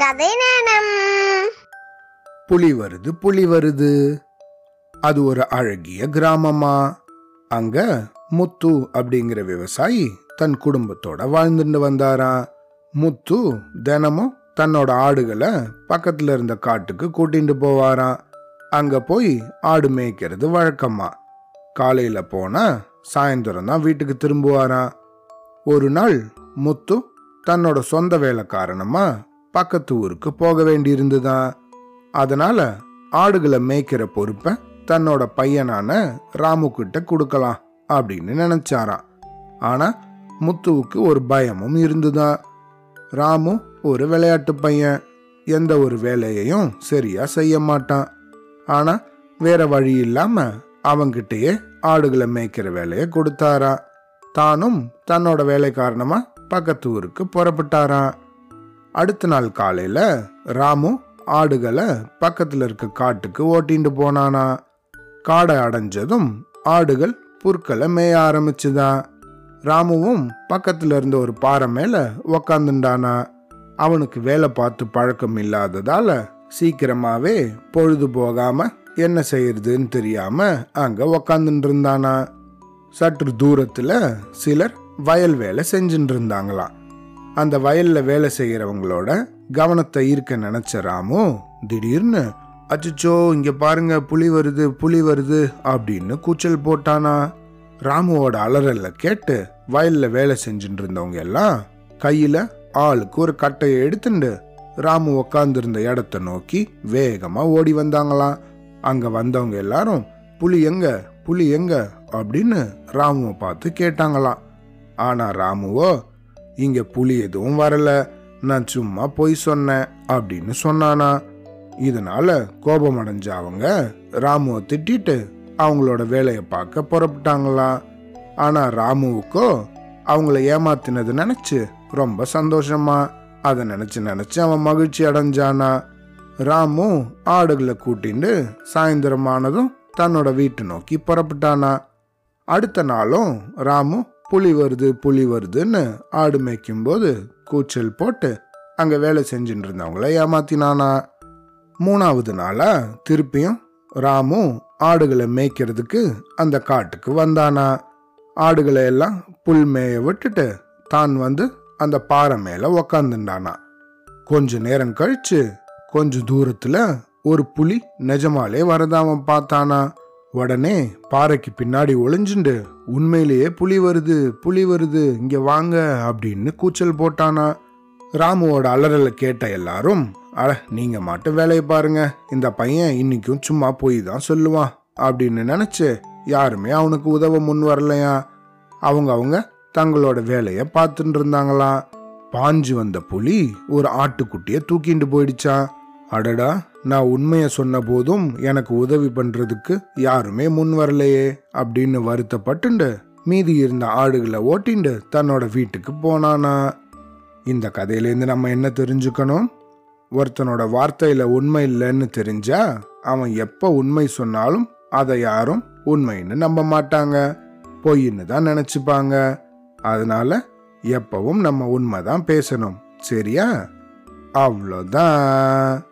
கதை நேரம் புலி வருது புலி வருது. அது ஒரு அழகிய கிராமமா? அங்க முத்து அப்படிங்கிற விவசாயி தன் குடும்பத்தோட வாழ்ந்துட்டு வந்தாராம். முத்து தினமும் தன்னோட ஆடுகளை பக்கத்துல இருந்த காட்டுக்கு கூட்டிட்டு போவாராம். அங்க போய் ஆடு மேய்க்கிறது வழக்கமா. காலையில போனா சாயந்தரம் தான் வீட்டுக்கு திரும்புவாராம். ஒரு நாள் முத்து தன்னோட சொந்த வேலை காரணமா பக்கத்து ஊருக்கு போக வேண்டியிருந்துதான் அதனால ஆடுகளை மேய்க்கிற பொறுப்பை தன்னோட பையனான ராமு கிட்ட கொடுக்கலாம் அப்படின்னு நினைச்சாராம். ஆனா முத்துவுக்கு ஒரு பயமும் இருந்துதான் ராமு ஒரு விளையாட்டு பையன். எந்த ஒரு வேலையையும் சரியா செய்ய மாட்டான். ஆனா வேற வழி இல்லாம அவங்கிட்டயே ஆடுகளை மேய்க்கிற வேலையை கொடுத்தாரான் தானும் தன்னோட வேலை காரணமா பக்கத்து ஊருக்கு புறப்பட்டாரான் அடுத்த நாள் காலையில ராமு ஆடுகளை பக்கத்துல இருக்க காட்டுக்கு ஓட்டிட்டு போனானா. காடை அடைஞ்சதும் ஆடுகள் புற்களை மேய ஆரம்பிச்சுதான் ராமுவும் பக்கத்துல இருந்த ஒரு பாறை மேல உக்காந்துண்டானா. அவனுக்கு வேலை பார்த்து பழக்கம் இல்லாததால சீக்கிரமாவே பொழுது போகாம என்ன செய்யறதுன்னு தெரியாம அங்க உக்காந்துட்டு இருந்தானா சற்று தூரத்துல சிலர் வயல் வேலை செஞ்சுட்டு இருந்தாங்களாம் அந்த வயல்ல வேலை செய்கிறவங்களோட கவனத்தை ஈர்க்க நினைச்ச ராமு திடீர்னு அச்சோ இங்க பாருங்க புலி வருது புலி வருது அப்படின்னு கூச்சல் போட்டானா. ராமுவோட அலறல்ல கேட்டு வயல்ல வேலை செஞ்சுட்டு இருந்தவங்க எல்லாம் கையில ஆளுக்கு ஒரு கட்டையை எடுத்துண்டு ராமு உக்காந்துருந்த இடத்த நோக்கி வேகமா ஓடி வந்தாங்களாம். அங்க வந்தவங்க எல்லாரும் புலி எங்க புலி எங்க? அப்படின்னு ராமுவை பார்த்து கேட்டாங்களாம். ஆனா ராமுவோ இங்க புலி எதுவும் வரல. நான் சும்மா பொய் சொன்னேன் அப்படின்னு சொன்னானா. இதனால கோபம் அடைஞ்ச அவங்க ராமுவை திட்டிட்டு அவங்களோட வேலையை பார்க்க புறப்பட்டாங்களாம் ஆனா ராமுவுக்கோ அவங்கள ஏமாத்தினது நினைச்சு ரொம்ப சந்தோஷமா அதை நினைச்சு நினைச்சு அவன் மகிழ்ச்சி அடைஞ்சானா. ராமு ஆடுகளை கூட்டிண்டு சாயந்தரமானதும் தன்னோட வீட்டு நோக்கி புறப்பட்டானா. அடுத்த நாளும் ராமு புலி வருது புலி வருதுன்னு ஆடு மேய்க்கும்போது கூச்சல் போட்டு அங்கே வேலை செஞ்சுட்டு இருந்தவங்கள ஏமாத்தினானா. மூணாவது நாளாக திருப்பியும் ராமு ஆடுகளை மேய்க்கிறதுக்கு அந்த காட்டுக்கு வந்தானா. ஆடுகளை எல்லாம் புல் மேய விட்டுட்டு தான் வந்து அந்த பாறை மேலே உக்காந்துண்டானா. கொஞ்ச நேரம் கழிச்சு கொஞ்ச தூரத்தில் ஒரு புலி நிஜமாலே வரத அவன் பார்த்தானா. உடனே பாறைக்கு பின்னாடி ஒளிஞ்சுண்டு உண்மையிலேயே புலி வருது புலி வருது இங்க வாங்க அப்படின்னு கூச்சல் போட்டானா. ராமுவோட அலறலை கேட்ட எல்லாரும் அட நீங்க மட்டும் வேலையை பாருங்க இந்த பையன் இன்னைக்கும் சும்மா போய் தான் சொல்லுவான் அப்படின்னு நினைச்சு யாருமே அவனுக்கு உதவ முன் வரலையா. அவங்க அவங்க தங்களோட வேலையை பார்த்துட்டு இருந்தாங்களாம். பாஞ்சு வந்த புலி ஒரு ஆட்டுக்குட்டியை தூக்கிண்டு போயிடுச்சான் அடடா நான் உண்மையை சொன்ன போதும் எனக்கு உதவி பண்றதுக்கு யாருமே முன் வரலையே அப்படின்னு வருத்தப்பட்டுண்டு. மீதி இருந்த ஆடுகளை ஓட்டிண்டு தன்னோட வீட்டுக்கு போனானா. இந்த கதையிலேருந்து நம்ம என்ன தெரிஞ்சுக்கணும்? ஒருத்தனோட வார்த்தையில உண்மை இல்லைன்னு தெரிஞ்சா அவன் எப்ப உண்மை சொன்னாலும் அதை யாரும் உண்மைன்னு நம்ப மாட்டாங்க. பொய்ன்னு தான் நினைச்சுப்பாங்க. அதனால எப்பவும் நம்ம உண்மை தான் பேசணும். சரியா? அவ்வளோதான்.